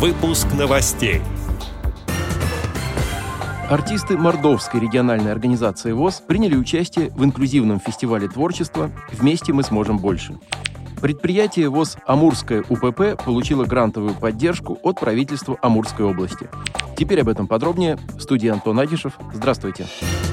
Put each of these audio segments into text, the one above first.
Выпуск новостей. Артисты Мордовской региональной организации ВОЗ приняли участие в инклюзивном фестивале творчества «Вместе мы сможем больше». Предприятие ВОЗ «Амурская УПП» получило грантовую поддержку от правительства Амурской области. Теперь об этом подробнее. В студии Антон Агишев. Здравствуйте. Здравствуйте.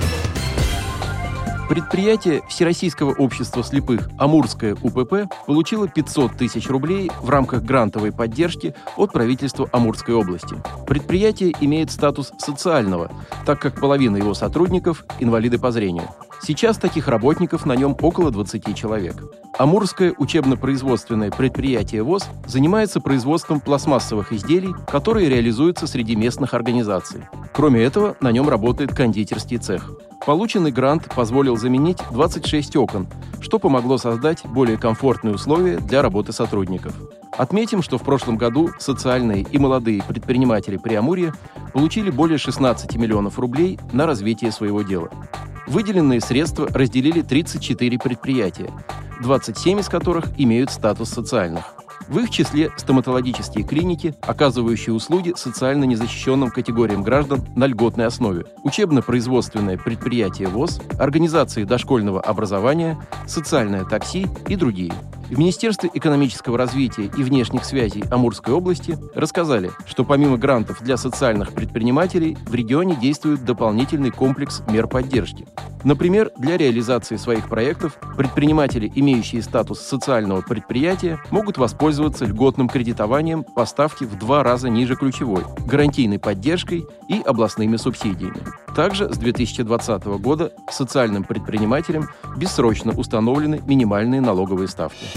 Предприятие Всероссийского общества слепых «Амурская УПП» получило 500 тысяч рублей в рамках грантовой поддержки от правительства Амурской области. Предприятие имеет статус социального, так как половина его сотрудников – инвалиды по зрению. Сейчас таких работников на нем около 20 человек. Амурское учебно-производственное предприятие ВОЗ занимается производством пластмассовых изделий, которые реализуются среди местных организаций. Кроме этого, на нем работает кондитерский цех. Полученный грант позволил заменить 26 окон, что помогло создать более комфортные условия для работы сотрудников. Отметим, что в прошлом году социальные и молодые предприниматели Приамурья получили более 16 миллионов рублей на развитие своего дела. Выделенные средства разделили 34 предприятия, 27 из которых имеют статус социальных. В их числе стоматологические клиники, оказывающие услуги социально незащищенным категориям граждан на льготной основе, учебно-производственное предприятие ВОЗ, организации дошкольного образования, социальное такси и другие – в Министерстве экономического развития и внешних связей Амурской области рассказали, что помимо грантов для социальных предпринимателей в регионе действует дополнительный комплекс мер поддержки. Например, для реализации своих проектов предприниматели, имеющие статус социального предприятия, могут воспользоваться льготным кредитованием по ставке в два раза ниже ключевой, гарантийной поддержкой и областными субсидиями. Также с 2020 года социальным предпринимателям бессрочно установлены минимальные налоговые ставки.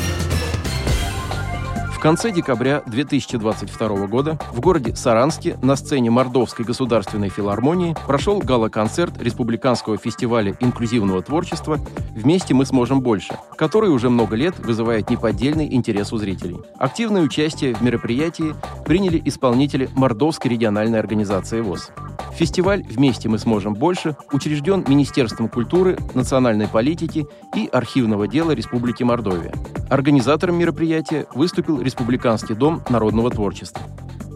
В конце декабря 2022 года в городе Саранске на сцене Мордовской государственной филармонии прошел гала-концерт Республиканского фестиваля инклюзивного творчества «Вместе мы сможем больше», который уже много лет вызывает неподдельный интерес у зрителей. Активное участие в мероприятии приняли исполнители Мордовской региональной организации ВОЗ. Фестиваль «Вместе мы сможем больше» учрежден Министерством культуры, национальной политики и архивного дела Республики Мордовия. Организатором мероприятия выступил Республиканский дом народного творчества.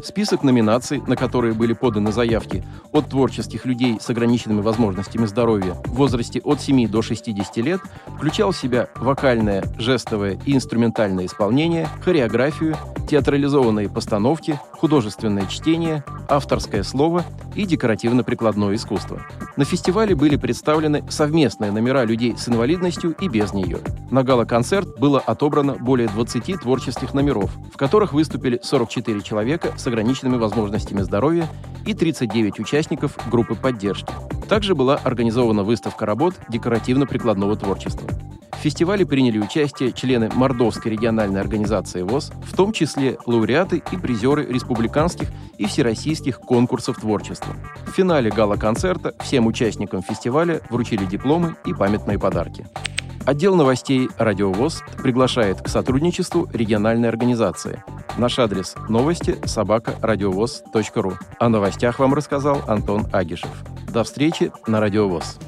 Список номинаций, на которые были поданы заявки от творческих людей с ограниченными возможностями здоровья в возрасте от 7 до 60 лет, включал в себя вокальное, жестовое и инструментальное исполнение, хореографию, театрализованные постановки, художественное чтение, авторское слово и декоративно-прикладное искусство. На фестивале были представлены совместные номера людей с инвалидностью и без нее. На гала-концерт было отобрано более 20 творческих номеров, в которых выступили 44 человека с ограниченными возможностями здоровья и 39 участников группы поддержки. Также была организована выставка работ декоративно-прикладного творчества. Фестивале приняли участие члены Мордовской региональной организации ВОЗ, в том числе лауреаты и призеры республиканских и всероссийских конкурсов творчества. В финале гала-концерта всем участникам фестиваля вручили дипломы и памятные подарки. Отдел новостей «Радиовоз» приглашает к сотрудничеству региональной организации. Наш адрес – новости собака радиовоз.ру. О новостях вам рассказал Антон Агишев. До встречи на «Радиовоз».